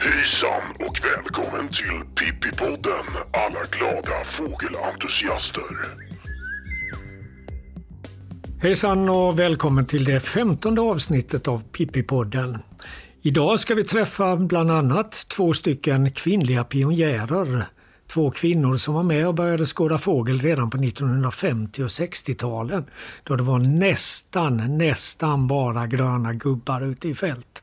Hejsan och välkommen till Pippipodden alla glada fågelentusiaster. Hejsan och välkommen till det femtonde avsnittet av Pippipodden. Idag ska vi träffa bland annat två stycken kvinnliga pionjärer. Två kvinnor som var med och började skåda fågel redan på 1950 och 60-talen. Då det var nästan, nästan bara gröna gubbar ute i fält.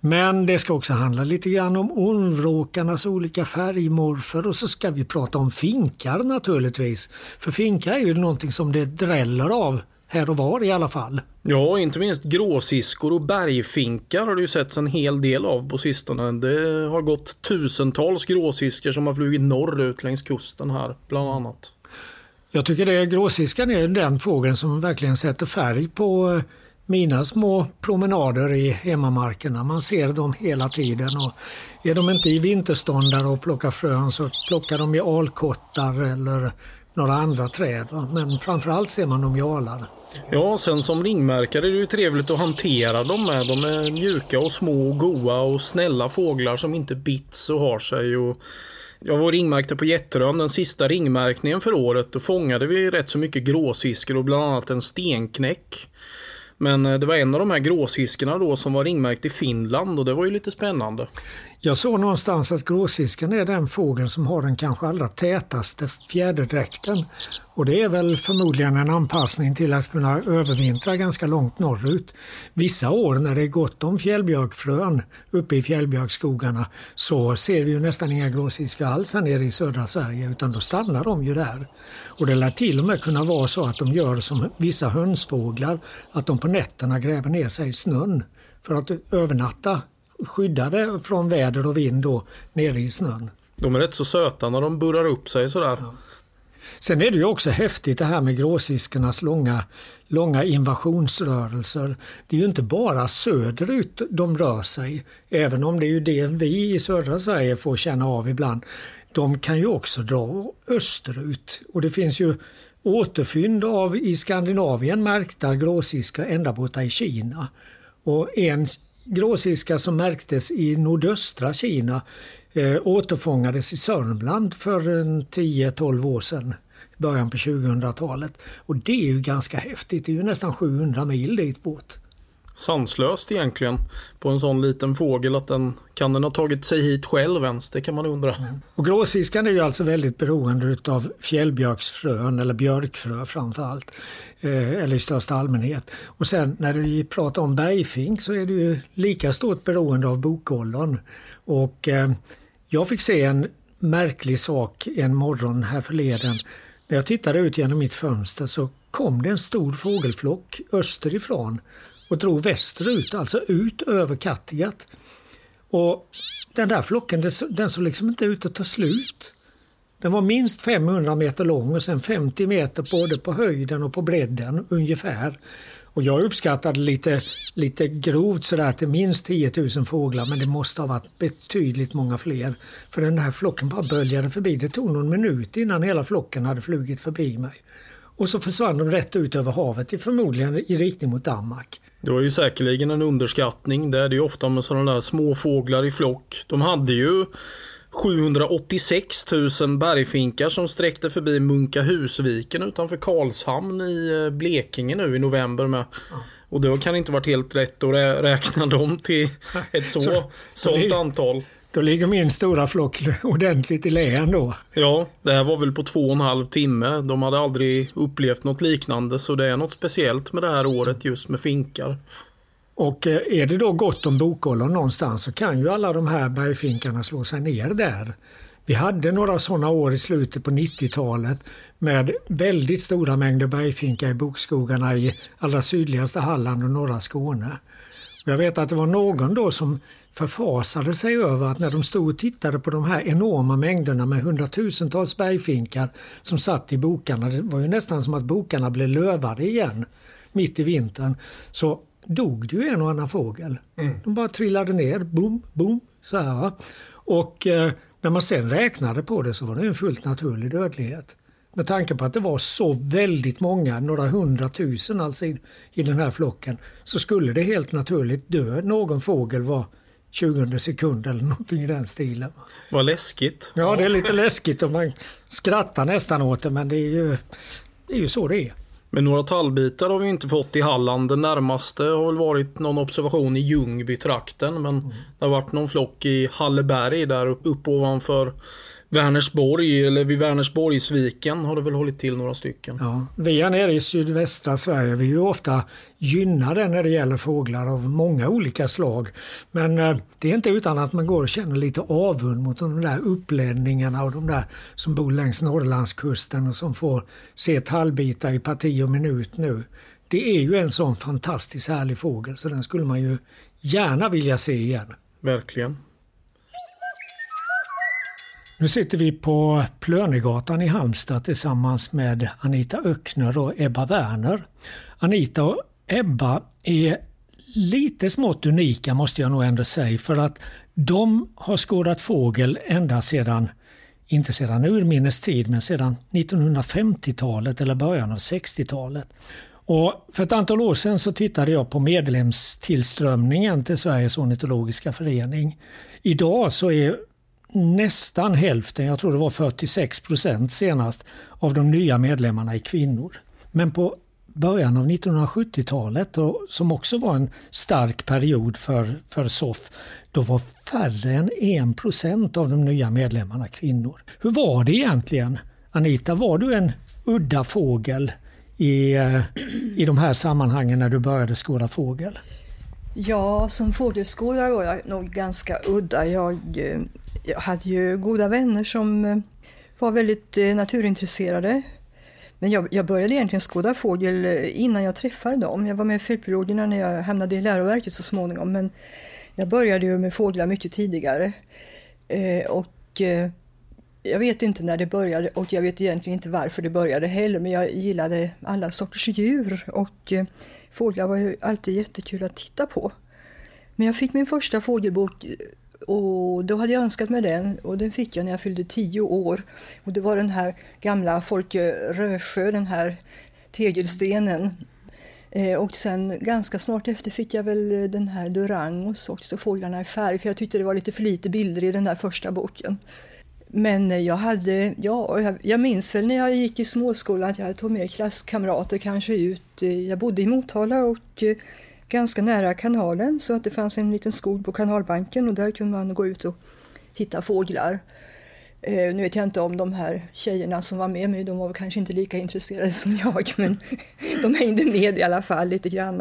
Men det ska också handla lite grann om ormvråkarnas olika färgmorfer och så ska vi prata om finkar naturligtvis. För finkar är ju någonting som det dräller av här och var i alla fall. Ja, inte minst gråsiskor och bergfinkar har det ju setts en hel del av på sistone. Det har gått tusentals gråsiskor som har flugit norrut längs kusten här, bland annat. Jag tycker det gråsiskan är den fågeln som verkligen sätter färg på eh, mina små promenader i hemmamarkerna. Man ser dem hela tiden och är de inte i vinterståndare och plockar frön så plockar de i alkottar eller några andra träd. Men framförallt ser man dem i. Ja, sen som ringmärkare är det ju trevligt att hantera dem med. De är mjuka och små och goa och snälla fåglar som inte bits och har sig. Och jag var ringmärkte på Jätterön, den sista ringmärkningen för året. Då fångade vi rätt så mycket gråsiskor och bland annat en stenknäck. Men eh, det var en av de här gråsiskorna då som var ringmärkt i Finland och det var ju lite spännande. Jag såg någonstans att gråsiskan är den fågeln som har den kanske allra tätaste fjäderdräkten. Och det är väl förmodligen en anpassning till att kunna övervintra ganska långt norrut. Vissa år när det är gott om fjällbjörkfrön uppe i fjällbjörkskogarna så ser vi ju nästan inga gråsiskor alls här nere i södra Sverige utan då stannar de ju där. Och det lär till och med kunna vara så att de gör som vissa hönsfåglar, att de på nätterna gräver ner sig i snön för att övernatta skyddade från väder och vind då nere i snön. De är rätt så söta när de burrar upp sig sådär. Ja. Sen är det ju också häftigt det här med gråsiskornas långa, långa invasionsrörelser. Det är ju inte bara söderut de rör sig, även om det är ju det vi i södra Sverige får känna av ibland. De kan ju också dra österut och det finns ju återfynd av i Skandinavien märkta gråsiskor ända borta i Kina. Och en gråsiska som märktes i nordöstra Kina eh, återfångades i Sörmland för eh, 10-12 år sedan, början på 2000-talet. Och det är ju ganska häftigt, det är ju nästan 700 mil dit bort sanslöst egentligen på en sån liten fågel att den kan den ha tagit sig hit själv ens? Det kan man undra. Och gråsiskan är ju alltså väldigt beroende av fjällbjörksfrön eller björkfrö framförallt. allt. eller i största allmänhet. Och sen när vi pratar om bergfink så är det ju lika stort beroende av bokollon. Och eh, jag fick se en märklig sak en morgon här förleden. När jag tittade ut genom mitt fönster så kom det en stor fågelflock österifrån och drog västerut, alltså ut över Kattegatt. Och den där flocken den såg liksom inte ut att ta slut. Den var minst 500 meter lång och sen 50 meter både på höjden och på bredden ungefär. Och jag uppskattade lite, lite grovt sådär till minst 10 000 fåglar men det måste ha varit betydligt många fler. För den här flocken bara böljade förbi. Det tog någon minut innan hela flocken hade flugit förbi mig. Och så försvann de rätt ut över havet, förmodligen i riktning mot Danmark. Det var ju säkerligen en underskattning. Det är det ju ofta med sådana där små fåglar i flock. De hade ju 786 000 bergfinkar som sträckte förbi Munkahusviken utanför Karlshamn i eh, Blekinge nu i november med. Och det kan inte varit helt rätt att räkna dem till ett så, så sånt antal. Då ligger min stora flock ordentligt i lä då. Ja, det här var väl på två och en halv timme. De hade aldrig upplevt något liknande så det är något speciellt med det här året just med finkar. Och eh, är det då gott om bokollon någonstans så kan ju alla de här bergfinkarna slå sig ner där. Vi hade några sådana år i slutet på 90-talet med väldigt stora mängder bergfinkar i bokskogarna i allra sydligaste Halland och norra Skåne. Jag vet att det var någon då som förfasade sig över att när de stod och tittade på de här enorma mängderna med hundratusentals bergfinkar som satt i bokarna, det var ju nästan som att bokarna blev lövade igen mitt i vintern, så dog det ju en och annan fågel. Mm. De bara trillade ner, boom, boom, så här. Och eh, När man sen räknade på det så var det en fullt naturlig dödlighet. Med tanke på att det var så väldigt många, några hundratusen alltså i, i den här flocken, så skulle det helt naturligt dö någon fågel var 20 sekund eller någonting i den stilen. Vad läskigt. Ja, det är lite läskigt och man skrattar nästan åt det men det är ju, det är ju så det är. Men några tallbitar har vi inte fått i Halland. Det närmaste har väl varit någon observation i Ljungby-trakten. Men mm. det har varit någon flock i Halleberg där uppe ovanför Vänersborg, eller vid Vänersborgsviken har det väl hållit till några stycken. Ja, vi här nere i sydvästra Sverige, vi är ju ofta gynnade när det gäller fåglar av många olika slag. Men eh, det är inte utan att man går och känner lite avund mot de där upplänningarna och de där som bor längs Norrlandskusten och som får se tallbitar i parti och minut nu. Det är ju en sån fantastiskt härlig fågel så den skulle man ju gärna vilja se igen. Verkligen. Nu sitter vi på Plönegatan i Halmstad tillsammans med Anita Öckner och Ebba Werner. Anita och Ebba är lite smått unika måste jag nog ändå säga för att de har skådat fågel ända sedan, inte sedan urminnes tid, men sedan 1950-talet eller början av 60-talet. Och för ett antal år sedan så tittade jag på medlemstillströmningen till Sveriges ornitologiska förening. Idag så är nästan hälften, jag tror det var 46 procent senast, av de nya medlemmarna är kvinnor. Men på början av 1970-talet, som också var en stark period för, för SOF, då var färre än 1 procent av de nya medlemmarna kvinnor. Hur var det egentligen? Anita, var du en udda fågel i, eh, i de här sammanhangen när du började skåda fågel? Ja, som fågelskådare var jag nog ganska udda. Jag eh, jag hade ju goda vänner som eh, var väldigt eh, naturintresserade. Men jag, jag började egentligen skåda fågel eh, innan jag träffade dem. Jag var med i fältbiologerna när jag hamnade i läroverket så småningom. Men jag började ju med fåglar mycket tidigare. Eh, och eh, jag vet inte när det började och jag vet egentligen inte varför det började heller. Men jag gillade alla sorters djur och eh, fåglar var ju alltid jättekul att titta på. Men jag fick min första fågelbok och då hade jag önskat mig den och den fick jag när jag fyllde tio år. Och det var den här gamla Folke Rösjö, den här tegelstenen. Eh, och sen ganska snart efter fick jag väl eh, den här Durangos också, Fåglarna i färg, för jag tyckte det var lite för lite bilder i den där första boken. Men eh, jag hade, ja, jag, jag minns väl när jag gick i småskolan att jag tog med klasskamrater kanske ut. Eh, jag bodde i Motala och ganska nära kanalen så att det fanns en liten skog på kanalbanken och där kunde man gå ut och hitta fåglar. Eh, nu vet jag inte om de här tjejerna som var med mig, de var kanske inte lika intresserade som jag, men de hängde med i alla fall lite grann.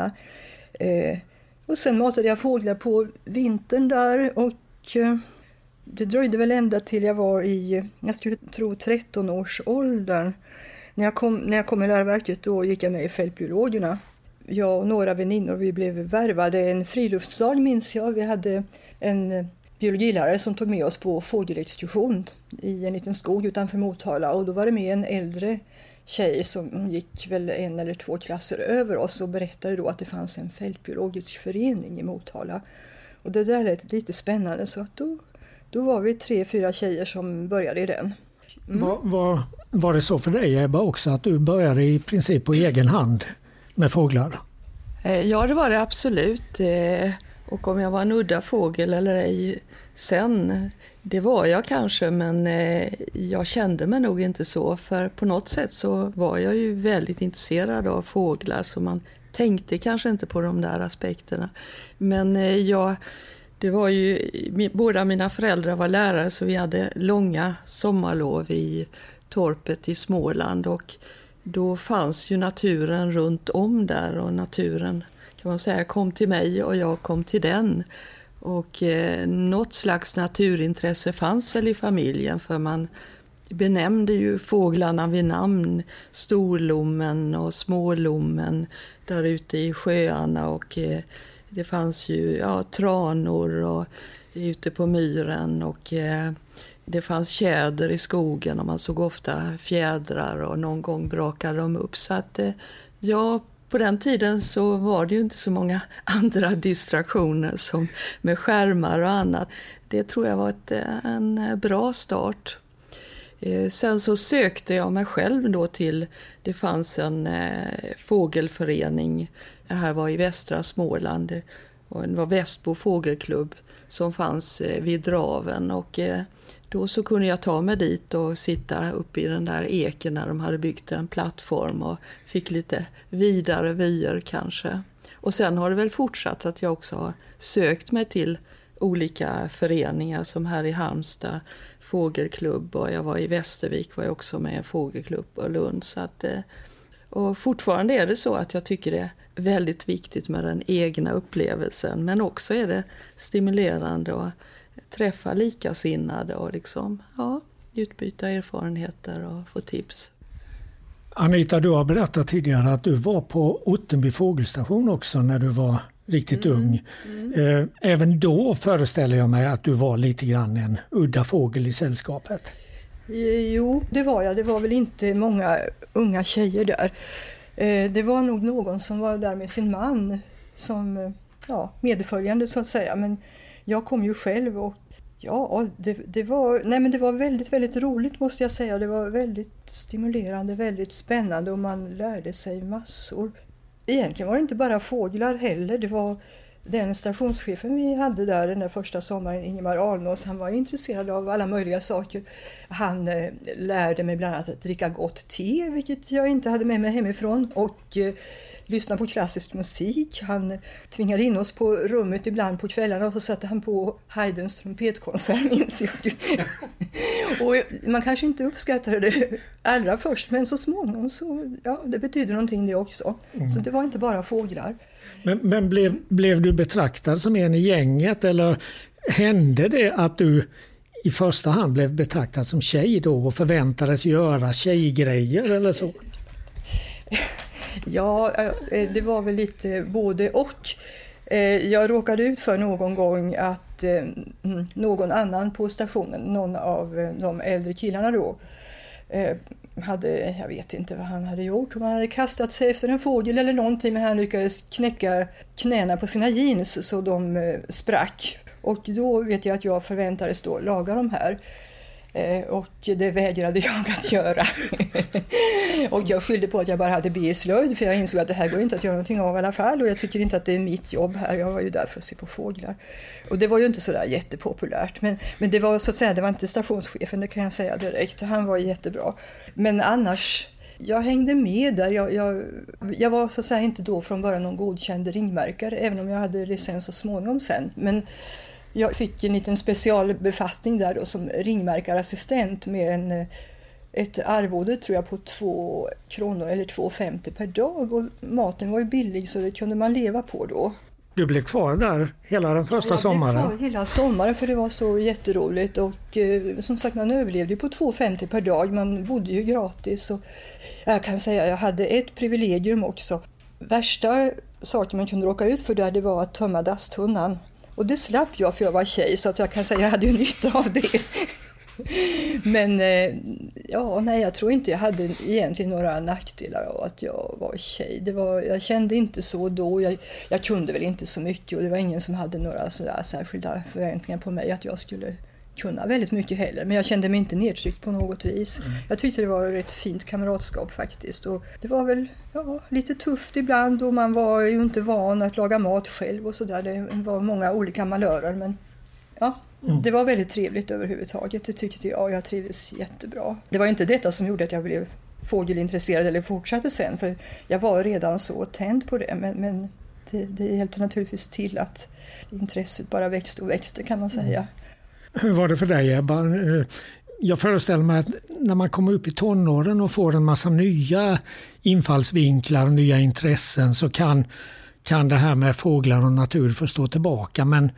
Eh, och sen matade jag fåglar på vintern där och eh, det dröjde väl ända till jag var i, jag skulle tro 13 års åldern. När jag kom, när jag kom i läroverket då gick jag med i fältbiologerna jag och några väninnor vi blev värvade en friluftsdag minns jag. Vi hade en eh, biologilärare som tog med oss på fågelexkursion i en liten skog utanför Motala och då var det med en äldre tjej som gick väl en eller två klasser över oss och berättade då att det fanns en fältbiologisk förening i Motala. Och det där lät lite spännande så att då, då var vi tre, fyra tjejer som började i den. Mm. Var, var, var det så för dig Ebba också att du började i princip på egen hand med fåglar? Eh, ja, det var det absolut. Eh, och om jag var en udda fågel eller ej sen, det var jag kanske, men eh, jag kände mig nog inte så. För på något sätt så var jag ju väldigt intresserad av fåglar, så man tänkte kanske inte på de där aspekterna. Men jag, det var ju, båda mina föräldrar var lärare, så vi hade långa sommarlov i torpet i Småland. Och då fanns ju naturen runt om där och naturen kan man säga kom till mig och jag kom till den. Och eh, något slags naturintresse fanns väl i familjen för man benämnde ju fåglarna vid namn. Storlommen och smålommen där ute i sjöarna och eh, det fanns ju ja, tranor och ute på myren och eh, det fanns tjäder i skogen och man såg ofta fjädrar och någon gång brakade de upp. Så att eh, ja, på den tiden så var det ju inte så många andra distraktioner som med skärmar och annat. Det tror jag var ett, eh, en eh, bra start. Sen så sökte jag mig själv då till, det fanns en fågelförening, det här var i västra Småland, och det var Västbo fågelklubb som fanns vid Draven och då så kunde jag ta mig dit och sitta uppe i den där eken när de hade byggt en plattform och fick lite vidare vyer kanske. Och sen har det väl fortsatt att jag också har sökt mig till olika föreningar som här i Halmstad, fågelklubb och jag var i Västervik var jag också med i en fågelklubb och Lund. Så att, eh, och fortfarande är det så att jag tycker det är väldigt viktigt med den egna upplevelsen men också är det stimulerande och träffa likasinnade och liksom, ja, utbyta erfarenheter och få tips. Anita, du har berättat tidigare att du var på Ottenby fågelstation också när du var riktigt mm. ung. Mm. Eh, även då föreställer jag mig att du var lite grann en udda fågel i sällskapet. Jo, det var jag. Det var väl inte många unga tjejer där. Eh, det var nog någon som var där med sin man som ja, medföljande så att säga. Men jag kom ju själv och ja, det, det, var, nej men det var väldigt, väldigt roligt måste jag säga. Det var väldigt stimulerande, väldigt spännande och man lärde sig massor. Egentligen var det inte bara fåglar heller. Det var den stationschefen vi hade där den där första sommaren, Ingemar Alnås, han var intresserad av alla möjliga saker. Han eh, lärde mig bland annat att dricka gott te, vilket jag inte hade med mig hemifrån. Och eh, lyssna på klassisk musik. Han tvingade in oss på rummet ibland på kvällarna och så satte han på Haydns trumpetkonsert, minns jag. och man kanske inte uppskattade det allra först, men så småningom så, ja, det betyder någonting det också. Mm. Så det var inte bara fåglar. Men, men blev, blev du betraktad som en i gänget eller hände det att du i första hand blev betraktad som tjej då och förväntades göra tjejgrejer eller så? Ja, eh, det var väl lite både och. Eh, jag råkade ut för någon gång att eh, mm, någon annan på stationen, någon av de äldre killarna då, hade, jag vet inte vad han hade gjort, om han hade kastat sig efter en fågel eller någonting, men han lyckades knäcka knäna på sina jeans så de sprack. Och då vet jag att jag förväntades då laga de här. Eh, och det vägrade jag att göra. och jag skyllde på att jag bara hade B i slöjd för jag insåg att det här går inte att göra någonting av i alla fall och jag tycker inte att det är mitt jobb här. Jag var ju där för att se på fåglar. Och det var ju inte sådär jättepopulärt men, men det var så att säga, det var inte stationschefen, det kan jag säga direkt. Han var jättebra. Men annars jag hängde med där. Jag, jag, jag, var så att säga inte då från början någon godkänd ringmärkare även om jag hade licens så småningom sen. Men jag fick en liten specialbefattning där då som ringmärkarassistent med en, eh, ett arvode tror jag på 2 kronor eller 2,50 per dag och maten var ju billig så det kunde man leva på då. Du blev kvar där hela den första jag sommaren? Jag blev kvar hela sommaren för det var så jätteroligt och eh, som sagt man överlevde på 2,50 per dag. Man bodde ju gratis och jag kan säga jag hade ett privilegium också. Värsta saken man kunde råka ut för där det var att tömma dasttunnan. Och det slapp jag för jag var tjej så att jag kan säga att jag hade nytta av det. Men eh, ja, nej, jag tror inte jag hade egentligen några nackdelar av att jag var tjej. Det var, jag kände inte så då. Jag, jag kunde väl inte så mycket och det var ingen som hade några sådär särskilda förväntningar på mig att jag skulle kunna väldigt mycket heller. Men jag kände mig inte nedtryckt på något vis. Mm. Jag tyckte det var ett fint kamratskap faktiskt. Och det var väl ja, lite tufft ibland och man var ju inte van att laga mat själv och sådär. Det var många olika malörer men ja, mm. det var väldigt trevligt överhuvudtaget. Det tyckte jag. Jag trivdes jättebra. Det var inte detta som gjorde att jag blev fågelintresserad eller fortsatte sen för jag var redan så tänd på det men, men det, det hjälpte naturligtvis till att intresset bara växte och växte kan man säga. Mm. Hur var det för dig Ebba? Eh, jag föreställer mig att när man kommer upp i tonåren och får en massa nya infallsvinklar och nya intressen så kan, kan det här med fåglar och natur få stå tillbaka. Men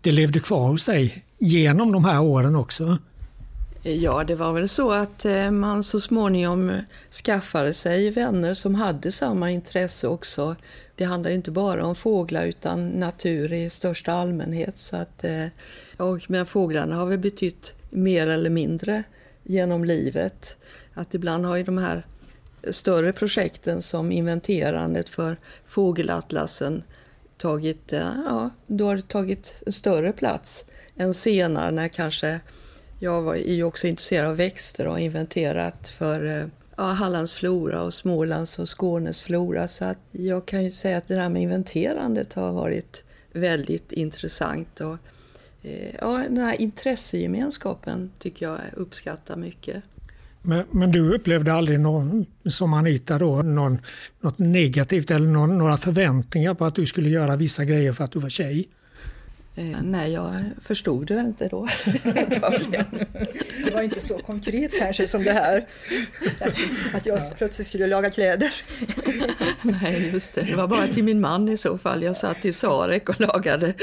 det levde kvar hos dig genom de här åren också? Eh, ja, det var väl så att eh, man så småningom skaffade sig vänner som hade samma intresse också. Det handlar inte bara om fåglar utan natur i största allmänhet. Så att, eh, och, men fåglarna har väl betytt mer eller mindre genom livet. Att ibland har ju de här större projekten som inventerandet för fågelatlasen tagit, eh, ja, då har det tagit större plats än senare när kanske jag var ju också intresserad av växter och har inventerat för eh, ja, Hallands flora och Smålands och Skånes flora. Så att jag kan ju säga att det där med inventerandet har varit väldigt intressant. Och, eh, ja, den här intressegemenskapen tycker jag uppskattar mycket. Men, men, du upplevde aldrig någon, som Anita då, någon, något negativt eller någon, några förväntningar på att du skulle göra vissa grejer för att du var tjej? Eh, nej, jag förstod det inte då. det var inte så konkret kanske som det här. Att jag plötsligt skulle laga kläder. nej, just det. Det var bara till min man i så fall. Jag satt i Sarek och lagade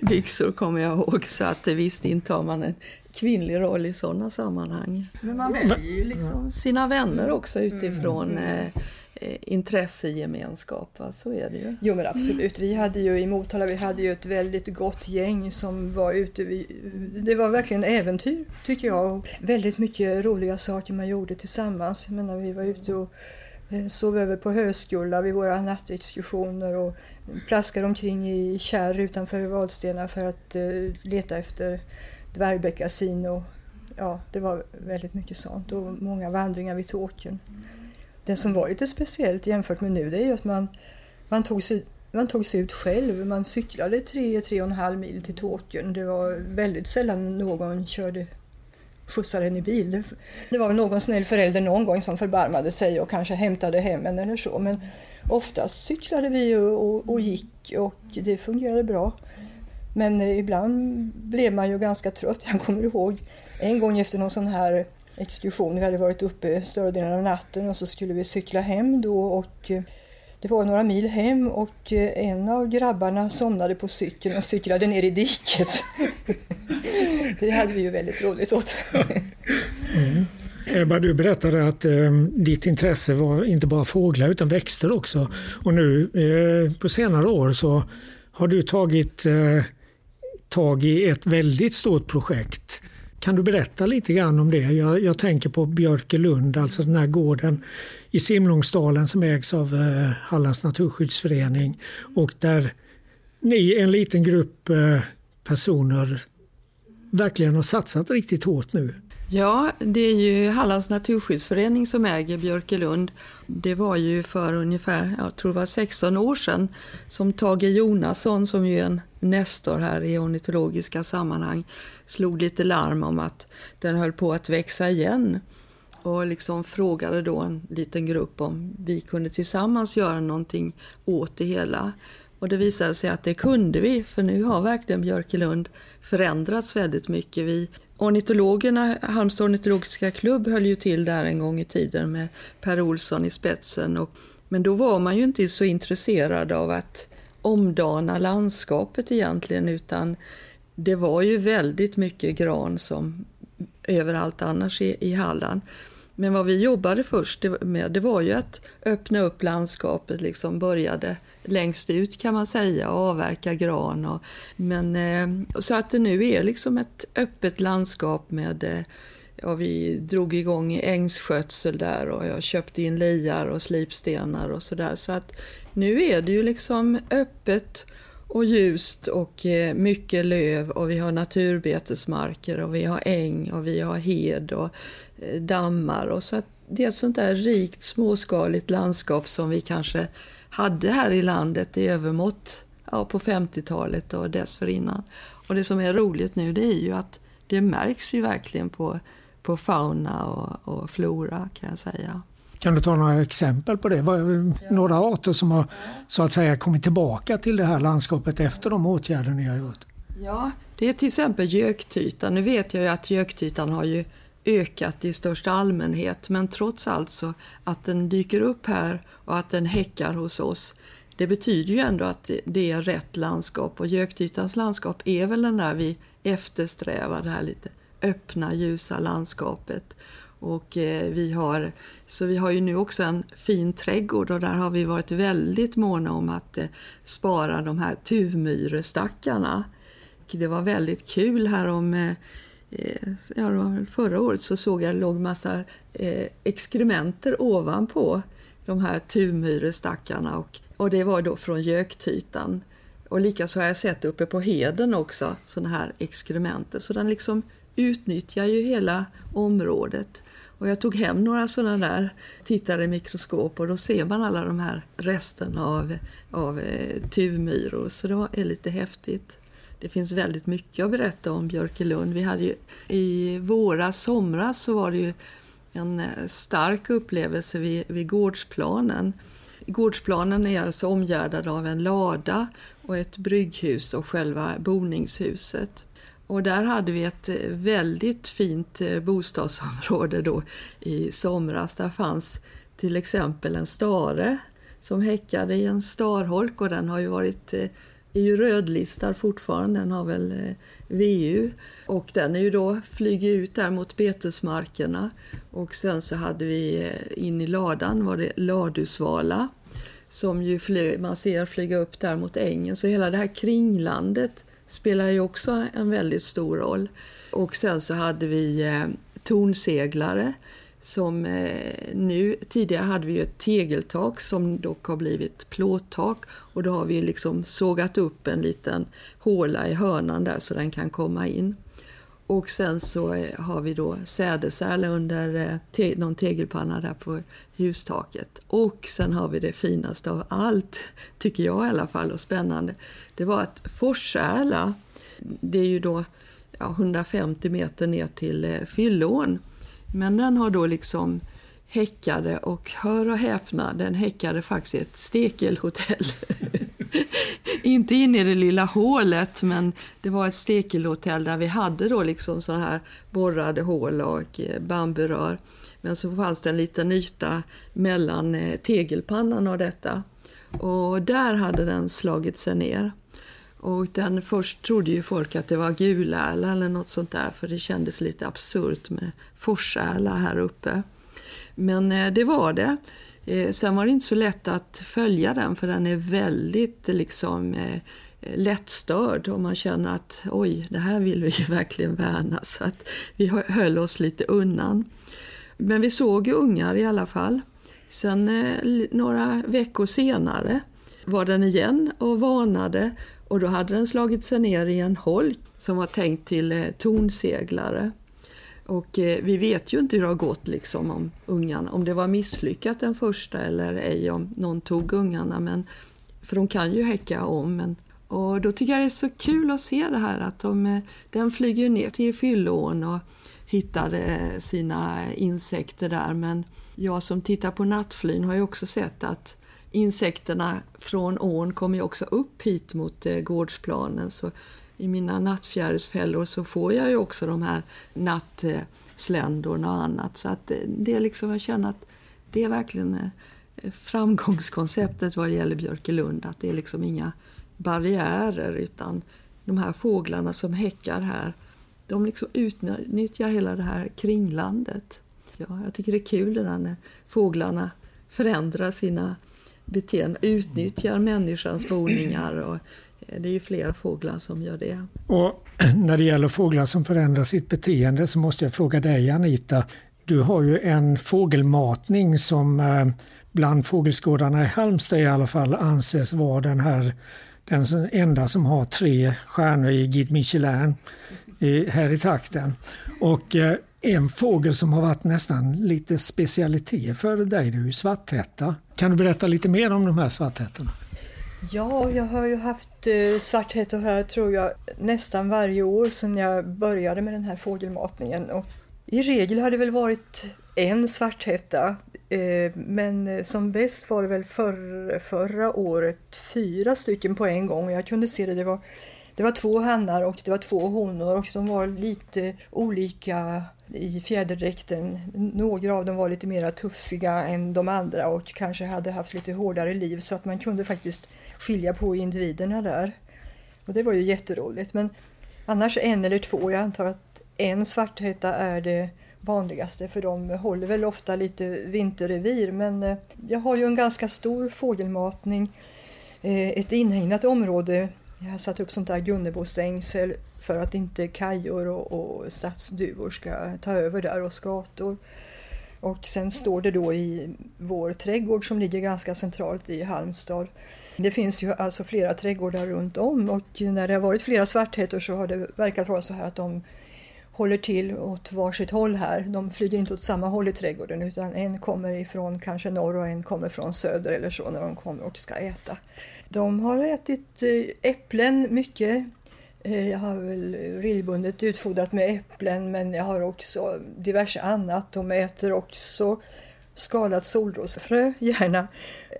byxor kommer jag ihåg. Så att visst intar man en kvinnlig roll i sådana sammanhang. Men man väljer ju liksom sina vänner också utifrån mm. Eh, intressegemenskap. Va? Så är det ju. Jo men absolut. Vi hade ju i Motala vi hade ju ett väldigt gott gäng som var ute. Vi, det var verkligen äventyr tycker jag. Och väldigt mycket roliga saker man gjorde tillsammans. Jag menar, vi var ute och eh, sov över på Höskulla vid våra nattexkursioner och plaskade omkring i kärr utanför Vadstena för att uh, leta efter dvärgbeckasin och ja, det var väldigt mycket sånt och många vandringar vid Tåkern. Det som var lite speciellt jämfört med nu det är ju att man, man, tog sig, man tog sig ut själv. Man cyklade 3-3,5 mil till Tåkern. Det var väldigt sällan någon körde skjutsade en i bil. Det var väl någon snäll förälder någon gång som förbarmade sig och kanske hämtade hem en eller så. Men oftast cyklade vi och, och, och gick och det fungerade bra. Men ibland blev man ju ganska trött. Jag kommer ihåg en gång efter någon sån här exkursion, vi hade varit uppe större delen av natten och så skulle vi cykla hem då och eh, det var några mil hem och eh, en av grabbarna somnade på cykeln och cyklade ner i diket. Det hade vi ju väldigt roligt åt. Mm. Ebba, du berättade att eh, ditt intresse var inte bara fåglar utan växter också. Och nu eh, på senare år så har du tagit eh, tag i ett väldigt stort projekt. Kan du berätta lite grann om det? Jag, jag tänker på Björkelund, alltså den här gården i Simlångsdalen som ägs av eh, Hallands naturskyddsförening och där ni, en liten grupp eh, personer, verkligen har satsat riktigt hårt nu. Ja, det är ju Hallands naturskyddsförening som äger Björkelund. Det var ju för ungefär, jag tror det var 16 år sedan, som Tage Jonasson, som ju är en nestor här i ornitologiska sammanhang, slog lite larm om att den höll på att växa igen. Och liksom frågade då en liten grupp om vi kunde tillsammans göra någonting åt det hela. Och det visade sig att det kunde vi, för nu har verkligen Björkelund förändrats väldigt mycket. Vi Ornitologerna, Halmstad ornitologiska klubb höll ju till där en gång i tiden med Per Olsson i spetsen. Och, men då var man ju inte så intresserad av att omdana landskapet egentligen utan det var ju väldigt mycket gran som överallt annars i, i Halland. Men vad vi jobbade först med det var ju att öppna upp landskapet, liksom började längst ut kan man säga och avverka gran. Och, men, eh, så att det nu är liksom ett öppet landskap med eh, Ja, vi drog igång ängsskötsel där och jag köpte in liar och slipstenar och sådär. Så att nu är det ju liksom öppet och ljust och eh, mycket löv och vi har naturbetesmarker och vi har äng och vi har hed och eh, dammar. Och så att det är ett sånt där rikt småskaligt landskap som vi kanske hade här i landet i övermått ja, på 50-talet och dessförinnan. Och det som är roligt nu det är ju att det märks ju verkligen på, på fauna och, och flora kan jag säga. Kan du ta några exempel på det? Några arter som har så att säga kommit tillbaka till det här landskapet efter de åtgärder ni har gjort? Ja, det är till exempel göktytan. Nu vet jag ju att göktytan har ju ökat i största allmänhet men trots allt så att den dyker upp här och att den häckar hos oss det betyder ju ändå att det är rätt landskap och Göktytans landskap är väl den där vi eftersträvar, det här lite öppna ljusa landskapet. Och eh, vi har, så vi har ju nu också en fin trädgård och där har vi varit väldigt måna om att eh, spara de här tuvmyrestackarna. Det var väldigt kul här om eh, eh ja, förra året så såg jag det låg massa eh, exkrementer ovanpå de här tuvmyrestackarna och, och det var då från göktytan. Och likaså har jag sett uppe på heden också sådana här exkrementer. Så den liksom utnyttjar ju hela området. Och jag tog hem några sådana där, tittade i mikroskop och då ser man alla de här resterna av, av eh, tuvmyror. Så det är lite häftigt. Det finns väldigt mycket att berätta om Björkelund. Vi hade ju, I våras, somras så var det ju en eh, stark upplevelse vid, vid gårdsplanen. Gårdsplanen är alltså omgärdad av en lada och ett brygghus och själva boningshuset. Och där hade vi ett eh, väldigt fint eh, bostadsområde då i somras. Där fanns till exempel en stare som häckade i en starholk och den har ju varit eh, är ju rödlistad fortfarande, den har väl VU. Och den är ju då, flyger ut där mot betesmarkerna. Och sen så hade vi in i ladan var det ladusvala som ju fly, man ser flyga upp där mot ängen. Så hela det här kringlandet spelar ju också en väldigt stor roll. Och sen så hade vi eh, tornseglare som eh, nu, tidigare hade vi ett tegeltak som dock har blivit plåttak och då har vi liksom sågat upp en liten håla i hörnan där så den kan komma in. Och sen så eh, har vi då sädesärl under eh, te någon tegelpanna där på hustaket. Och sen har vi det finaste av allt, tycker jag i alla fall, och spännande. Det var att forsärla, det är ju då ja, 150 meter ner till eh, Fyllån. Men den har då liksom häckade och hör och häpna, den häckade faktiskt i ett stekelhotell. Inte inne i det lilla hålet, men det var ett stekelhotell där vi hade då liksom så här borrade hål och eh, bamburör. Men så fanns det en liten yta mellan eh, tegelpannan och detta. Och där hade den slagit sig ner. Och den, först trodde ju folk att det var gulärla eller något sånt där för det kändes lite absurt med forsärla här uppe. Men eh, det var det. Eh, sen var det inte så lätt att följa den för den är väldigt liksom eh, lättstörd och man känner att oj, det här vill vi ju verkligen värna så att vi höll oss lite undan. Men vi såg ju ungar i alla fall. Sen eh, några veckor senare var den igen och varnade och då hade den slagit sig ner i en holk som var tänkt till tornseglare. Och eh, vi vet ju inte hur det har gått liksom om ungarna, om det var misslyckat den första eller ej, om någon tog ungarna. Men, för de kan ju häcka om. Men, och då tycker jag det är så kul att se det här att de, eh, den flyger ner till Fyllån och hittar eh, sina insekter där. Men jag som tittar på nattflyn har ju också sett att insekterna från ån kommer ju också upp hit mot gårdsplanen. Så i mina nattfjärilsfällor så får jag ju också de här nattsländorna och annat. Så att det är liksom, jag känner att det är verkligen eh, framgångskonceptet vad det gäller Björkelund. Att det är liksom inga barriärer utan de här fåglarna som häckar här de liksom utnyttjar hela det här kringlandet. Ja, jag tycker det är kul det där när fåglarna förändrar sina beteenden, utnyttjar människans boningar och det är ju flera fåglar som gör det. Och när det gäller fåglar som förändrar sitt beteende så måste jag fråga dig Anita. Du har ju en fågelmatning som eh, bland fågelskådarna i Halmstad i alla fall anses vara den här den enda som har tre stjärnor i Guide Michelin här i trakten. Och eh, en fågel som har varit nästan lite specialitet för dig det är ju svarthätta. Kan du berätta lite mer om de här svarthättorna? Ja, jag har ju haft eh, svarthet svarthättor här tror jag nästan varje år sedan jag började med den här fågelmatningen. Och I regel har det väl varit en svarthätta, eh, men eh, som bäst var det väl för, förra året fyra stycken på en gång. Jag kunde se det, det var, det var två hannar och det var två honor och de var lite olika i fjäderdräkten. Några av dem var lite mer tufsiga än de andra och kanske hade haft lite hårdare liv så att man kunde faktiskt skilja på individerna där. Och det var ju jätteroligt. Men annars en eller två. Jag antar att en svarthätta är det vanligaste för de håller väl ofta lite vinterrevir. Men eh, jag har ju en ganska stor fågelmatning, eh, ett inhägnat område jag har satt upp sånt där Gunnebostängsel för att inte kajor och, och stadsduvor ska ta över där och skator. Och sen står det då i vår trädgård som ligger ganska centralt i Halmstad. Det finns ju alltså flera trädgårdar runt om och när det har varit flera svartheter så har det verkat vara så här att de håller till åt varsitt håll här. De flyger inte åt samma håll i trädgården utan en kommer ifrån kanske norr och en kommer från söder eller så när de kommer och ska äta. De har ätit eh, äpplen mycket. Eh, jag har väl regelbundet utfodrat med äpplen men jag har också diverse annat. De äter också skalat solrosfrö gärna.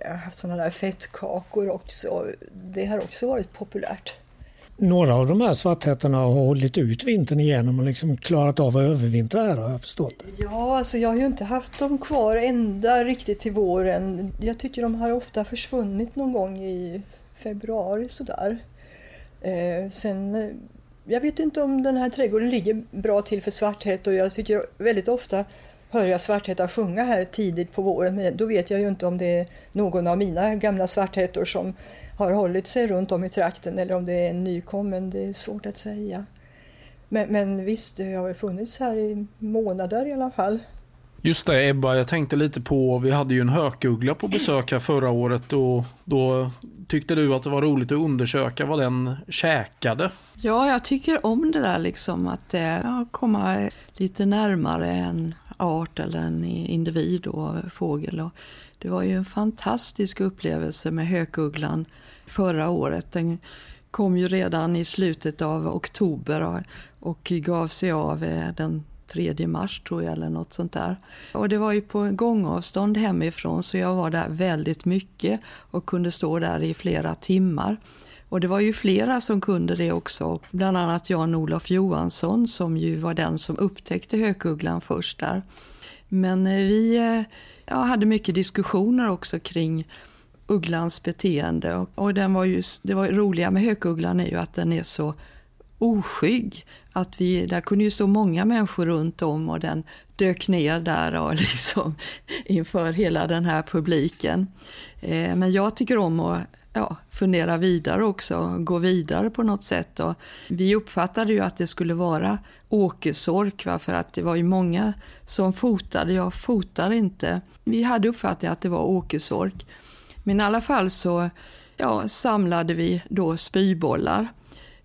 Jag har haft sådana där fettkakor också. Det har också varit populärt några av de här svarthättarna har hållit ut vintern igenom och liksom klarat av att övervintra här har jag förstått. Ja, alltså jag har ju inte haft dem kvar ända riktigt till våren. Jag tycker de har ofta försvunnit någon gång i februari sådär. Eh, sen, eh, jag vet inte om den här trädgården ligger bra till för svarthätt och jag tycker väldigt ofta hör jag svarthättar sjunga här tidigt på våren men då vet jag ju inte om det är någon av mina gamla svarthättor som har hållit sig runt om i trakten eller om det är en nykommen, det är svårt att säga. Men, men visst, det har funnits här i månader i alla fall. Just det Ebba, jag tänkte lite på, vi hade ju en hökuggla på besök här förra året och då tyckte du att det var roligt att undersöka vad den käkade. Ja, jag tycker om det där liksom att ja, komma lite närmare en art eller en individ och fågel. Och det var ju en fantastisk upplevelse med hökugglan förra året. Den kom ju redan i slutet av oktober och gav sig av eh, den 3 mars tror jag eller något sånt där. Och det var ju på gångavstånd hemifrån så jag var där väldigt mycket och kunde stå där i flera timmar. Och det var ju flera som kunde det också, bland annat Jan-Olof Johansson som ju var den som upptäckte hökugglan först där. Men eh, vi eh, ja, hade mycket diskussioner också kring ugglans beteende. Och, och den var ju, det var roliga med hökugglan är ju att den är så oskygg. Att vi, där kunde ju stå många människor runt om och den dök ner där och liksom inför hela den här publiken. Eh, men jag tycker om att ja, fundera vidare också, gå vidare på något sätt. Och vi uppfattade ju att det skulle vara åkersork va? för att det var ju många som fotade. Jag fotar inte. Vi hade uppfattningen att det var åkersork. Men i alla fall så ja, samlade vi då spybollar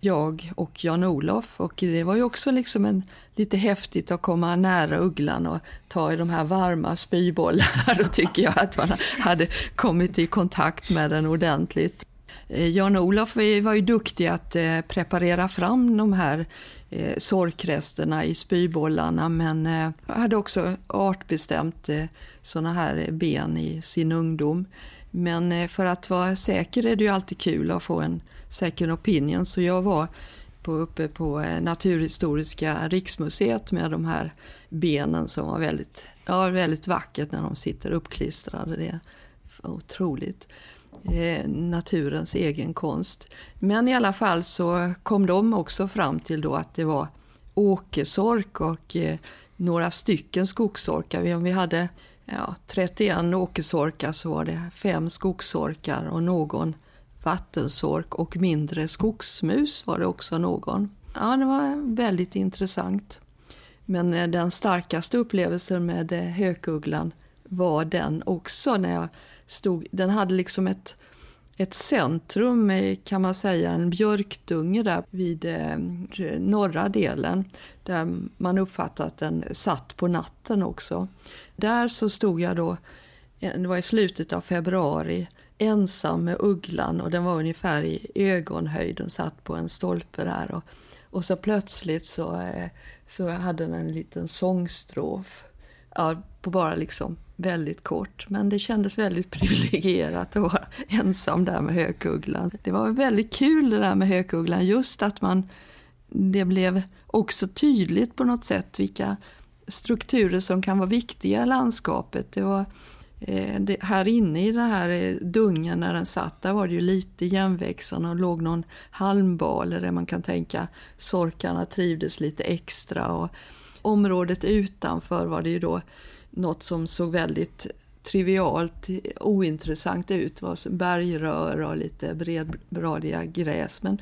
jag och Jan-Olof. Och det var ju också liksom en, lite häftigt att komma nära ugglan och ta i de här varma spybollarna. Då tycker jag att man hade kommit i kontakt med den ordentligt. Eh, Jan-Olof var ju duktig att eh, preparera fram de här eh, sorkresterna i spybollarna men hade också artbestämt såna här ben i sin ungdom. Men eh, för att vara säker är det ju alltid kul att få en second opinion. Så jag var på, uppe på eh, Naturhistoriska riksmuseet med de här benen som var väldigt, ja, väldigt vackert när de sitter uppklistrade. Det är otroligt. Eh, naturens egen konst. Men i alla fall så kom de också fram till då att det var åkersork och eh, några stycken skogsorkar. Vi hade ja, 31 åkersorkar så var det fem skogsorkar och någon vattensork och mindre skogsmus var det också någon. Ja, det var väldigt intressant. Men eh, den starkaste upplevelsen med eh, hökugglan var den också när jag stod, den hade liksom ett, ett centrum kan man säga, en björkdunge där vid eh, norra delen där man uppfattat att den satt på natten också. Där så stod jag då, eh, det var i slutet av februari, ensam med ugglan och den var ungefär i ögonhöjd. Den satt på en stolpe där. Och, och så plötsligt så, eh, så hade den en liten sångstrof. Ja, på bara liksom väldigt kort. Men det kändes väldigt privilegierat att vara ensam där med hökugglan. Det var väldigt kul det där med hökugglan. Just att man, det blev också tydligt på något sätt vilka strukturer som kan vara viktiga i landskapet. Det var eh, det, här inne i den här eh, dungen när den satt, där var det ju lite igenväxande och låg någon halmbale där man kan tänka sorkarna trivdes lite extra. Och området utanför var det ju då något som såg väldigt trivialt ointressant ut. Det var bergrör och lite bredbradiga gräs. Men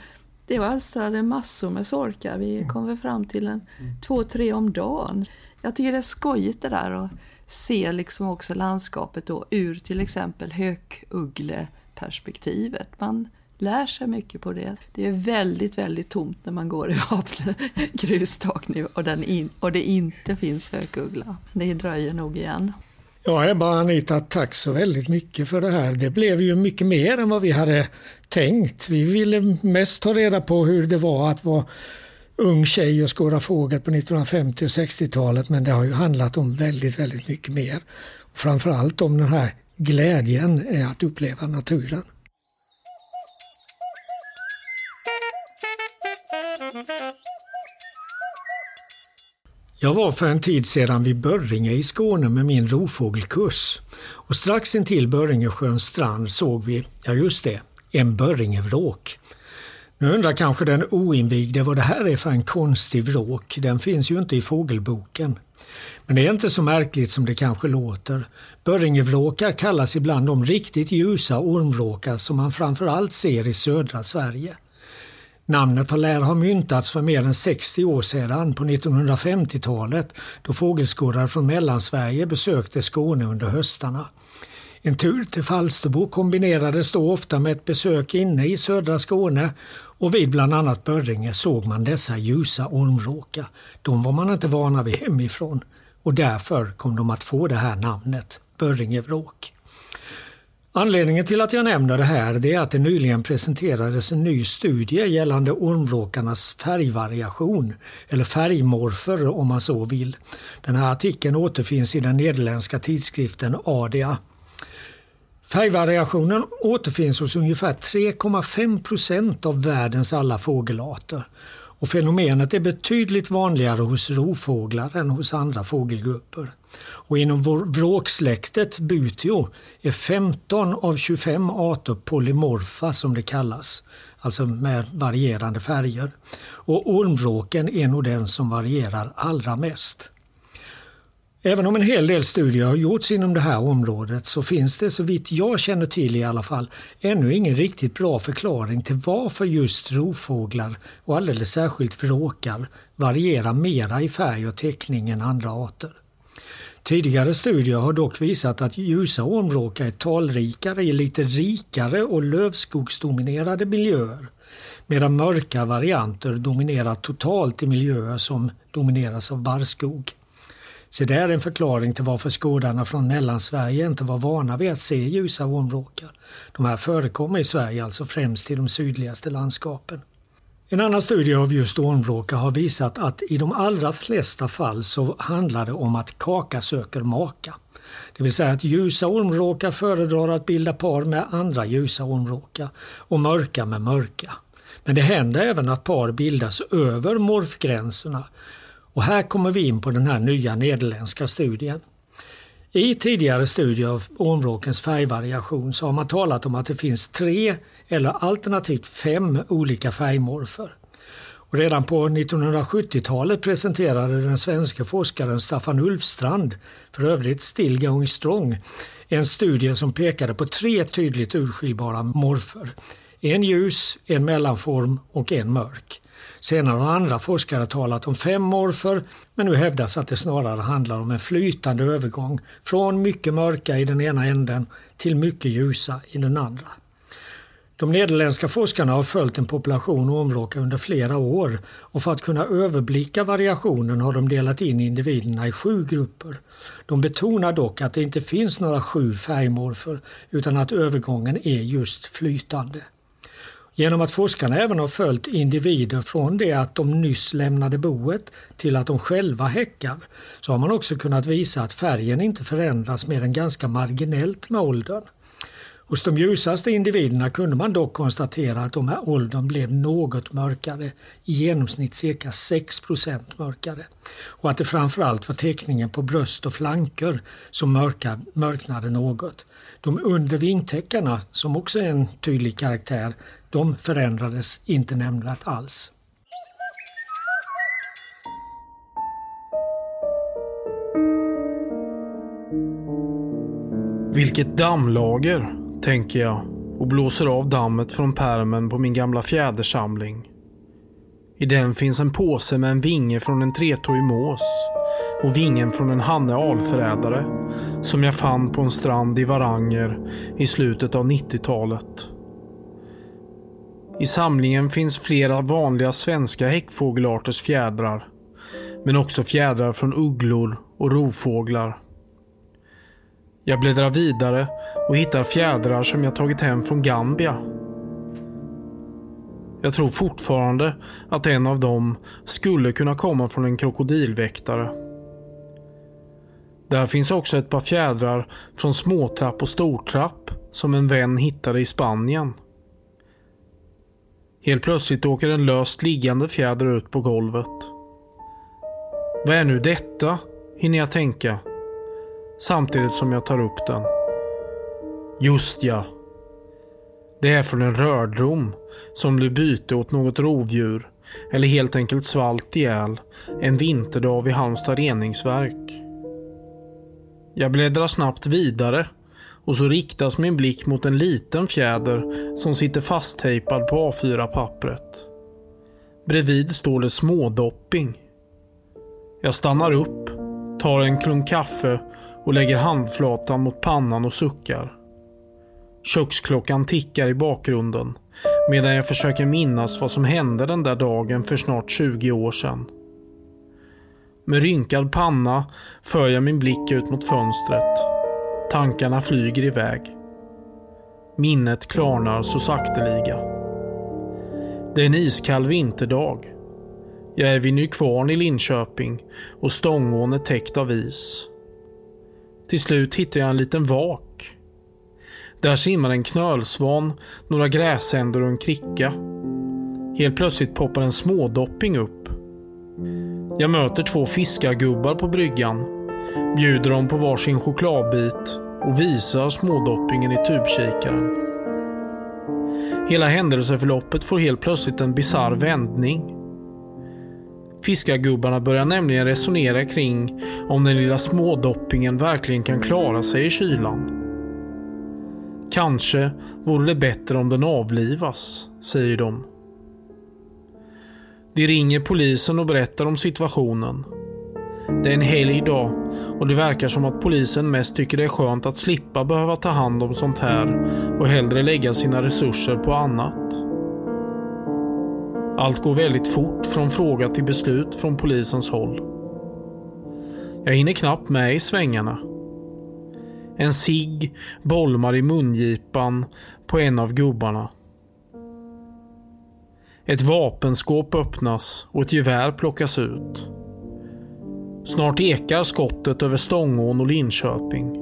det alstrade massor med sorkar. Vi mm. kom väl fram till en mm. två, tre om dagen. Jag tycker det är skojigt det där att se liksom också landskapet då ur till exempel hökuggleperspektivet. Man lär sig mycket på det. Det är väldigt, väldigt tomt när man går i Vapnö grustak nu och, den in, och det inte finns hökuggla. Det dröjer nog igen. Ja, Ebba och Anita, tack så väldigt mycket för det här. Det blev ju mycket mer än vad vi hade tänkt. Vi ville mest ta reda på hur det var att vara ung tjej och skåda fågel på 1950 och 60-talet men det har ju handlat om väldigt, väldigt mycket mer. Framförallt om den här glädjen är att uppleva naturen. Jag var för en tid sedan vid Börringe i Skåne med min rovfågelkurs. Och strax intill Börringesjöns strand såg vi, ja just det, en Börringevråk. Nu undrar kanske den oinvigde vad det här är för en konstig vråk. Den finns ju inte i fågelboken. Men det är inte så märkligt som det kanske låter. Börringevråkar kallas ibland de riktigt ljusa ormvråkar som man framförallt ser i södra Sverige. Namnet har lär ha myntats för mer än 60 år sedan på 1950-talet då fågelskådare från Mellansverige besökte Skåne under höstarna. En tur till Falsterbo kombinerades då ofta med ett besök inne i södra Skåne och vid bland annat Börringe såg man dessa ljusa ormvråkar. De var man inte vana vid hemifrån och därför kom de att få det här namnet, Börringevråk. Anledningen till att jag nämner det här är att det nyligen presenterades en ny studie gällande ormvråkarnas färgvariation, eller färgmorfer om man så vill. Den här artikeln återfinns i den nederländska tidskriften Adia. Färgvariationen återfinns hos ungefär 3,5 procent av världens alla fågelarter. Och fenomenet är betydligt vanligare hos rovfåglar än hos andra fågelgrupper. Och inom vråksläktet Butio är 15 av 25 arter polymorfa som det kallas, alltså med varierande färger. Och ormvråken är nog den som varierar allra mest. Även om en hel del studier har gjorts inom det här området så finns det så vitt jag känner till i alla fall ännu ingen riktigt bra förklaring till varför just rovfåglar och alldeles särskilt vråkar varierar mera i färg och teckning än andra arter. Tidigare studier har dock visat att ljusa ormvråkar är talrikare i lite rikare och lövskogsdominerade miljöer medan mörka varianter dominerar totalt i miljöer som domineras av barrskog. Så det är en förklaring till varför skådarna från Mellansverige inte var vana vid att se ljusa ormvråkar. De här förekommer i Sverige alltså främst i de sydligaste landskapen. En annan studie av just ormvråka har visat att i de allra flesta fall så handlar det om att kaka söker maka. Det vill säga att ljusa ormvråkar föredrar att bilda par med andra ljusa ormvråkar och mörka med mörka. Men det händer även att par bildas över morfgränserna och här kommer vi in på den här nya nederländska studien. I tidigare studier av ormvråkens färgvariation så har man talat om att det finns tre eller alternativt fem olika färgmorfer. Och redan på 1970-talet presenterade den svenska forskaren Staffan Ulfstrand, för övrigt still going strong, en studie som pekade på tre tydligt urskiljbara morfer. En ljus, en mellanform och en mörk. Senare har andra forskare talat om fem morfer men nu hävdas att det snarare handlar om en flytande övergång från mycket mörka i den ena änden till mycket ljusa i den andra. De nederländska forskarna har följt en population ormvråka under flera år och för att kunna överblicka variationen har de delat in individerna i sju grupper. De betonar dock att det inte finns några sju färgmorfer utan att övergången är just flytande. Genom att forskarna även har följt individer från det att de nyss lämnade boet till att de själva häckar så har man också kunnat visa att färgen inte förändras mer än ganska marginellt med åldern. Hos de ljusaste individerna kunde man dock konstatera att de här åldern blev något mörkare, i genomsnitt cirka 6% mörkare. Och att det framförallt var teckningen på bröst och flanker som mörknade något. De under vingtäckarna, som också är en tydlig karaktär, de förändrades inte nämnvärt alls. Vilket dammlager, tänker jag och blåser av dammet från pärmen på min gamla fjädersamling. I den finns en påse med en vinge från en tretåig mås och vingen från en hanne alförrädare som jag fann på en strand i Varanger i slutet av 90-talet. I samlingen finns flera vanliga svenska häckfågelarters fjädrar men också fjädrar från ugglor och rovfåglar. Jag bläddrar vidare och hittar fjädrar som jag tagit hem från Gambia. Jag tror fortfarande att en av dem skulle kunna komma från en krokodilväktare. Där finns också ett par fjädrar från småtrapp och stortrapp som en vän hittade i Spanien. Helt plötsligt åker en löst liggande fjäder ut på golvet. Vad är nu detta? hinner jag tänka. Samtidigt som jag tar upp den. Just ja. Det är från en rördrom som blev byte åt något rovdjur eller helt enkelt svalt ihjäl en vinterdag vid Halmstad reningsverk. Jag bläddrar snabbt vidare och så riktas min blick mot en liten fjäder som sitter fasttejpad på A4-pappret. Bredvid står det smådopping. Jag stannar upp, tar en klunk kaffe och lägger handflatan mot pannan och suckar. Köksklockan tickar i bakgrunden medan jag försöker minnas vad som hände den där dagen för snart 20 år sedan. Med rynkad panna för jag min blick ut mot fönstret. Tankarna flyger iväg. Minnet klarnar så sakteliga. Det är en iskall vinterdag. Jag är vid Nykvarn i Linköping och Stångån är täckt av is. Till slut hittar jag en liten vak. Där simmar en knölsvan, några gräsänder och en kricka. Helt plötsligt poppar en smådopping upp. Jag möter två fiskargubbar på bryggan, bjuder dem på varsin chokladbit och visar smådoppingen i tubkikaren. Hela händelseförloppet får helt plötsligt en bizarr vändning. Fiskargubbarna börjar nämligen resonera kring om den lilla smådoppingen verkligen kan klara sig i kylan. Kanske vore det bättre om den avlivas, säger de. De ringer polisen och berättar om situationen. Det är en helgdag och det verkar som att polisen mest tycker det är skönt att slippa behöva ta hand om sånt här och hellre lägga sina resurser på annat. Allt går väldigt fort från fråga till beslut från polisens håll. Jag hinner knappt med i svängarna. En sig bolmar i mungipan på en av gubbarna. Ett vapenskåp öppnas och ett gevär plockas ut. Snart ekar skottet över Stångån och Linköping.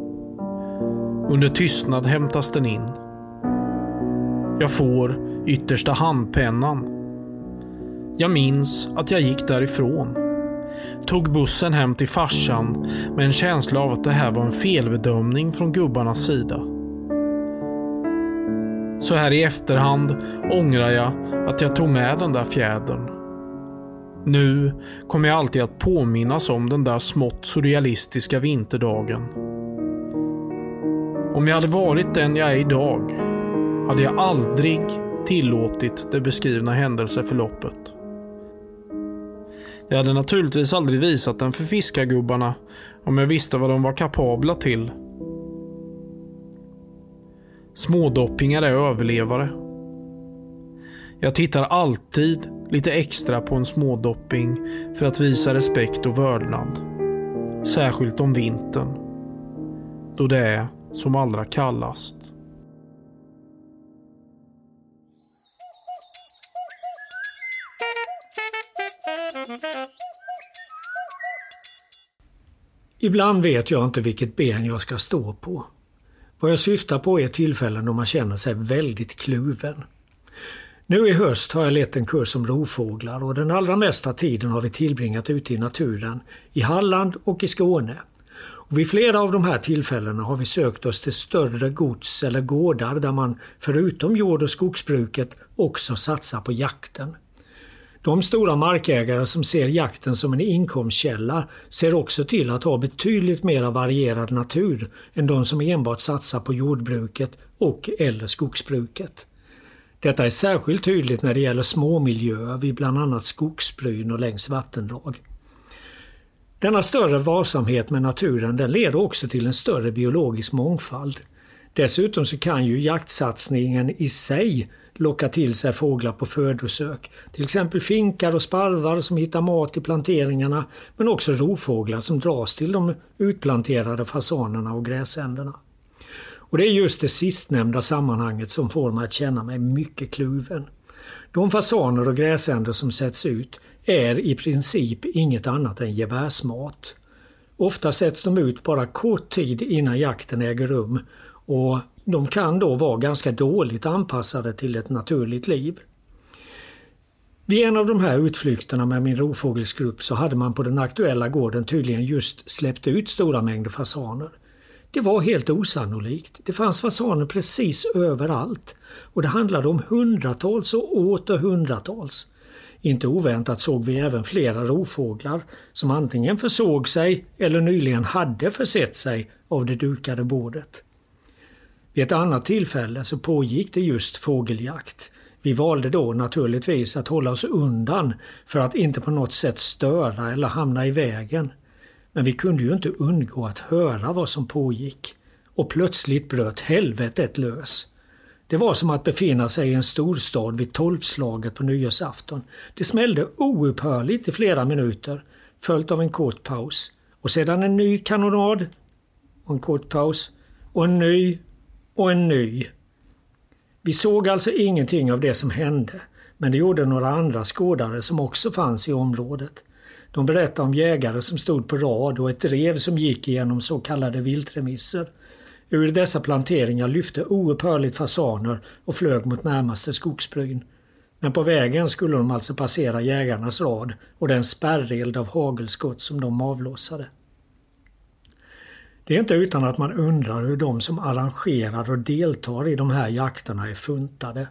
Under tystnad hämtas den in. Jag får yttersta handpennan. Jag minns att jag gick därifrån. Tog bussen hem till farsan med en känsla av att det här var en felbedömning från gubbarnas sida. Så här i efterhand ångrar jag att jag tog med den där fjädern. Nu kommer jag alltid att påminnas om den där smått surrealistiska vinterdagen. Om jag hade varit den jag är idag hade jag aldrig tillåtit det beskrivna händelseförloppet. Jag hade naturligtvis aldrig visat den för fiskargubbarna om jag visste vad de var kapabla till. Smådoppingar är överlevare. Jag tittar alltid lite extra på en smådopping för att visa respekt och vördnad. Särskilt om vintern. Då det är som allra kallast. Ibland vet jag inte vilket ben jag ska stå på. Vad jag syftar på är tillfällen då man känner sig väldigt kluven. Nu i höst har jag lett en kurs om rovfåglar och den allra mesta tiden har vi tillbringat ute i naturen, i Halland och i Skåne. Och vid flera av de här tillfällena har vi sökt oss till större gods eller gårdar där man förutom jord och skogsbruket också satsar på jakten. De stora markägare som ser jakten som en inkomstkälla ser också till att ha betydligt mer varierad natur än de som enbart satsar på jordbruket och eller skogsbruket. Detta är särskilt tydligt när det gäller småmiljöer vid bland annat skogsbryn och längs vattendrag. Denna större varsamhet med naturen den leder också till en större biologisk mångfald. Dessutom så kan ju jaktsatsningen i sig locka till sig fåglar på födosök. Till exempel finkar och sparvar som hittar mat i planteringarna men också rovfåglar som dras till de utplanterade fasanerna och gräsänderna. Och det är just det sistnämnda sammanhanget som får mig att känna mig mycket kluven. De fasaner och gräsänder som sätts ut är i princip inget annat än gevärsmat. Ofta sätts de ut bara kort tid innan jakten äger rum och de kan då vara ganska dåligt anpassade till ett naturligt liv. Vid en av de här utflykterna med min rovfågelsgrupp så hade man på den aktuella gården tydligen just släppt ut stora mängder fasaner. Det var helt osannolikt. Det fanns fasaner precis överallt och det handlade om hundratals och åter hundratals. Inte oväntat såg vi även flera rovfåglar som antingen försåg sig eller nyligen hade försett sig av det dukade bordet. Vid ett annat tillfälle så pågick det just fågeljakt. Vi valde då naturligtvis att hålla oss undan för att inte på något sätt störa eller hamna i vägen. Men vi kunde ju inte undgå att höra vad som pågick. Och plötsligt bröt helvetet lös. Det var som att befinna sig i en storstad vid tolvslaget på nyårsafton. Det smällde oupphörligt i flera minuter, följt av en kort paus. Och sedan en ny kanonad och en kort paus och en ny och en ny. Vi såg alltså ingenting av det som hände, men det gjorde några andra skådare som också fanns i området. De berättade om jägare som stod på rad och ett drev som gick igenom så kallade viltremisser. Ur dessa planteringar lyfte oupphörligt fasaner och flög mot närmaste skogsbryn. Men på vägen skulle de alltså passera jägarnas rad och den spärreld av hagelskott som de avlossade. Det är inte utan att man undrar hur de som arrangerar och deltar i de här jakterna är funtade.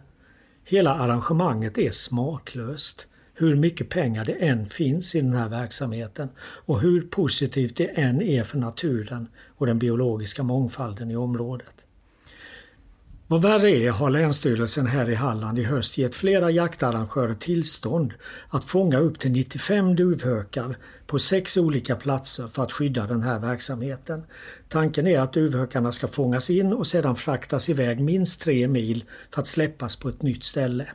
Hela arrangemanget är smaklöst hur mycket pengar det än finns i den här verksamheten och hur positivt det än är för naturen och den biologiska mångfalden i området. Vad värre är har Länsstyrelsen här i Halland i höst gett flera jaktarrangörer tillstånd att fånga upp till 95 duvhökar på sex olika platser för att skydda den här verksamheten. Tanken är att duvhökarna ska fångas in och sedan fraktas iväg minst tre mil för att släppas på ett nytt ställe.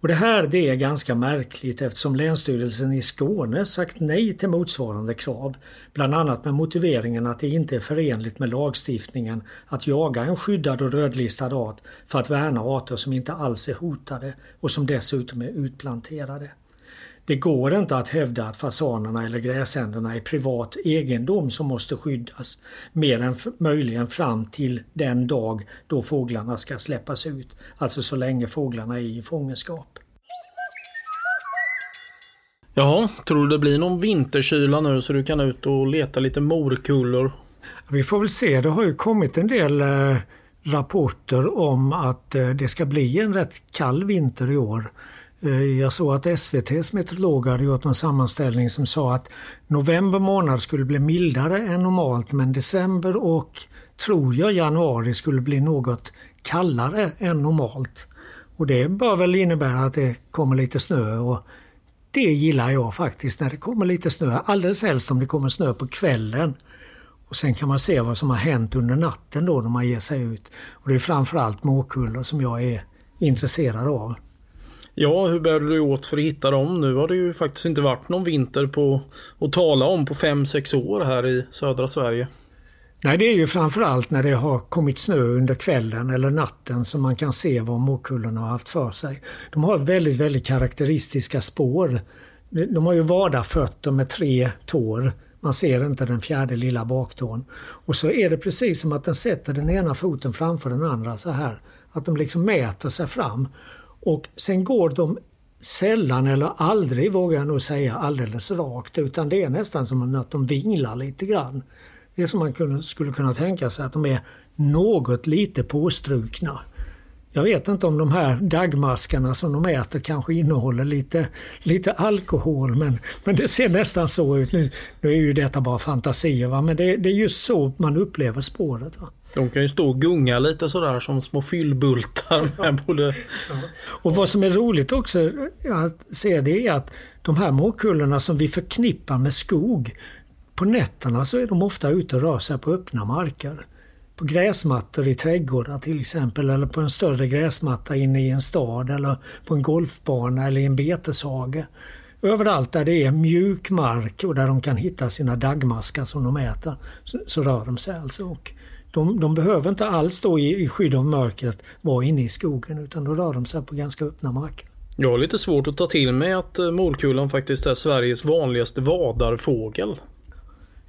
Och Det här det är ganska märkligt eftersom Länsstyrelsen i Skåne sagt nej till motsvarande krav. Bland annat med motiveringen att det inte är förenligt med lagstiftningen att jaga en skyddad och rödlistad art för att värna arter som inte alls är hotade och som dessutom är utplanterade. Det går inte att hävda att fasanerna eller gräsänderna är privat egendom som måste skyddas mer än möjligen fram till den dag då fåglarna ska släppas ut. Alltså så länge fåglarna är i fångenskap. Jaha, tror du det blir någon vinterkyla nu så du kan ut och leta lite morkullor? Vi får väl se. Det har ju kommit en del eh, rapporter om att eh, det ska bli en rätt kall vinter i år. Eh, jag såg att SVTs meteorologer hade gjort en sammanställning som sa att november månad skulle bli mildare än normalt men december och tror jag januari skulle bli något kallare än normalt. Och det bör väl innebära att det kommer lite snö och det gillar jag faktiskt när det kommer lite snö. Alldeles helst om det kommer snö på kvällen. Och Sen kan man se vad som har hänt under natten då när man ger sig ut. Och Det är framförallt Måkulla som jag är intresserad av. Ja, hur bär du dig åt för att hitta dem? Nu har det ju faktiskt inte varit någon vinter på att tala om på 5-6 år här i södra Sverige. Nej, det är ju framförallt när det har kommit snö under kvällen eller natten som man kan se vad morkullorna har haft för sig. De har väldigt, väldigt karaktäristiska spår. De har ju vadarfötter med tre tår. Man ser inte den fjärde lilla baktån. Och så är det precis som att den sätter den ena foten framför den andra så här. Att de liksom mäter sig fram. Och sen går de sällan eller aldrig, vågar jag nog säga, alldeles rakt. Utan det är nästan som att de vinglar lite grann. Det är som man skulle kunna tänka sig att de är något lite påstrukna. Jag vet inte om de här dagmaskarna som de äter kanske innehåller lite, lite alkohol men, men det ser nästan så ut. Nu, nu är ju detta bara fantasier va? men det, det är just så man upplever spåret. Va? De kan ju stå och gunga lite sådär som små fyllbultar. Med både... Och vad som är roligt också att se det är att de här morkullorna som vi förknippar med skog, på nätterna så är de ofta ute och rör sig på öppna marker. På gräsmattor i trädgårdar till exempel eller på en större gräsmatta inne i en stad eller på en golfbana eller i en beteshage. Överallt där det är mjuk mark och där de kan hitta sina dagmaskar som de äter så, så rör de sig alltså. Och de, de behöver inte alls då i, i skydd av mörkret vara inne i skogen utan då rör de sig på ganska öppna marker. Jag har lite svårt att ta till mig att eh, morkullan faktiskt är Sveriges vanligaste vadarfågel.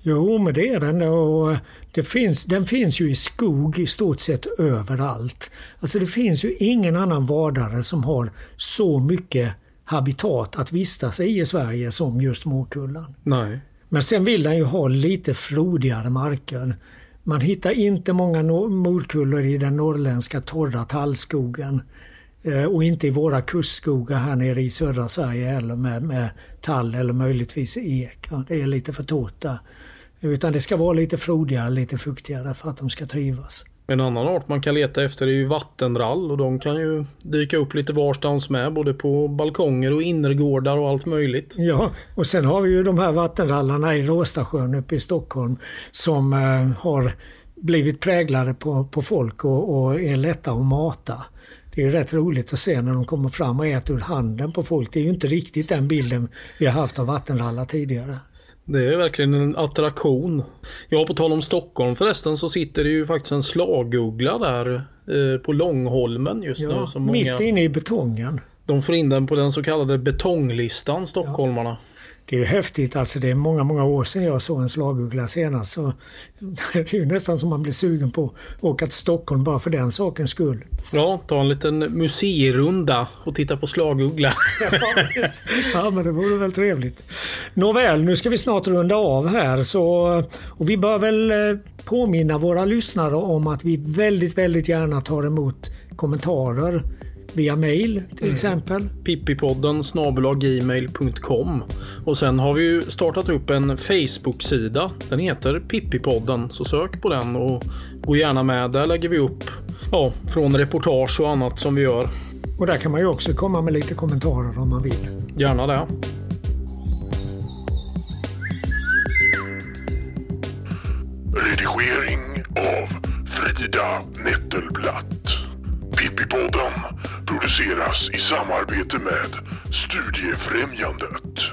Jo, men det är den. Och det finns, den finns ju i skog i stort sett överallt. Alltså det finns ju ingen annan vadare som har så mycket habitat att vistas i i Sverige som just morkullan. Nej. Men sen vill den ju ha lite frodigare marker. Man hittar inte många morkullor i den norrländska torra tallskogen. Eh, och inte i våra kustskogar här nere i södra Sverige heller med, med tall eller möjligtvis ek. Det är lite för torrt där. Utan det ska vara lite frodigare, lite fuktigare för att de ska trivas. En annan art man kan leta efter är ju vattenrall och de kan ju dyka upp lite varstans med både på balkonger och innergårdar och allt möjligt. Ja, och sen har vi ju de här vattenrallarna i Råstasjön uppe i Stockholm som eh, har blivit präglade på, på folk och, och är lätta att mata. Det är rätt roligt att se när de kommer fram och äter ur handen på folk. Det är ju inte riktigt den bilden vi har haft av vattenrallar tidigare. Det är verkligen en attraktion. Ja, på tal om Stockholm förresten så sitter det ju faktiskt en slaguggla där eh, på Långholmen just ja, nu. Som mitt många, inne i betongen. De får in den på den så kallade betonglistan, stockholmarna. Ja. Det är ju häftigt alltså. Det är många, många år sedan jag såg en slaguggla senast. Så det är ju nästan som man blir sugen på att åka till Stockholm bara för den sakens skull. Ja, ta en liten museirunda och titta på slaguggla. ja, men det vore väl trevligt. Nåväl, nu ska vi snart runda av här. Så, och vi bör väl eh, påminna våra lyssnare om att vi väldigt, väldigt gärna tar emot kommentarer via mail till mm. exempel. Pippipodden snabelaggmail.com Och sen har vi ju startat upp en Facebook-sida. Den heter Pippipodden, så sök på den och gå gärna med. Där lägger vi upp ja, från reportage och annat som vi gör. Och där kan man ju också komma med lite kommentarer om man vill. Gärna det. Redigering av Frida Nettelblatt. Pippipodden produceras i samarbete med Studiefrämjandet.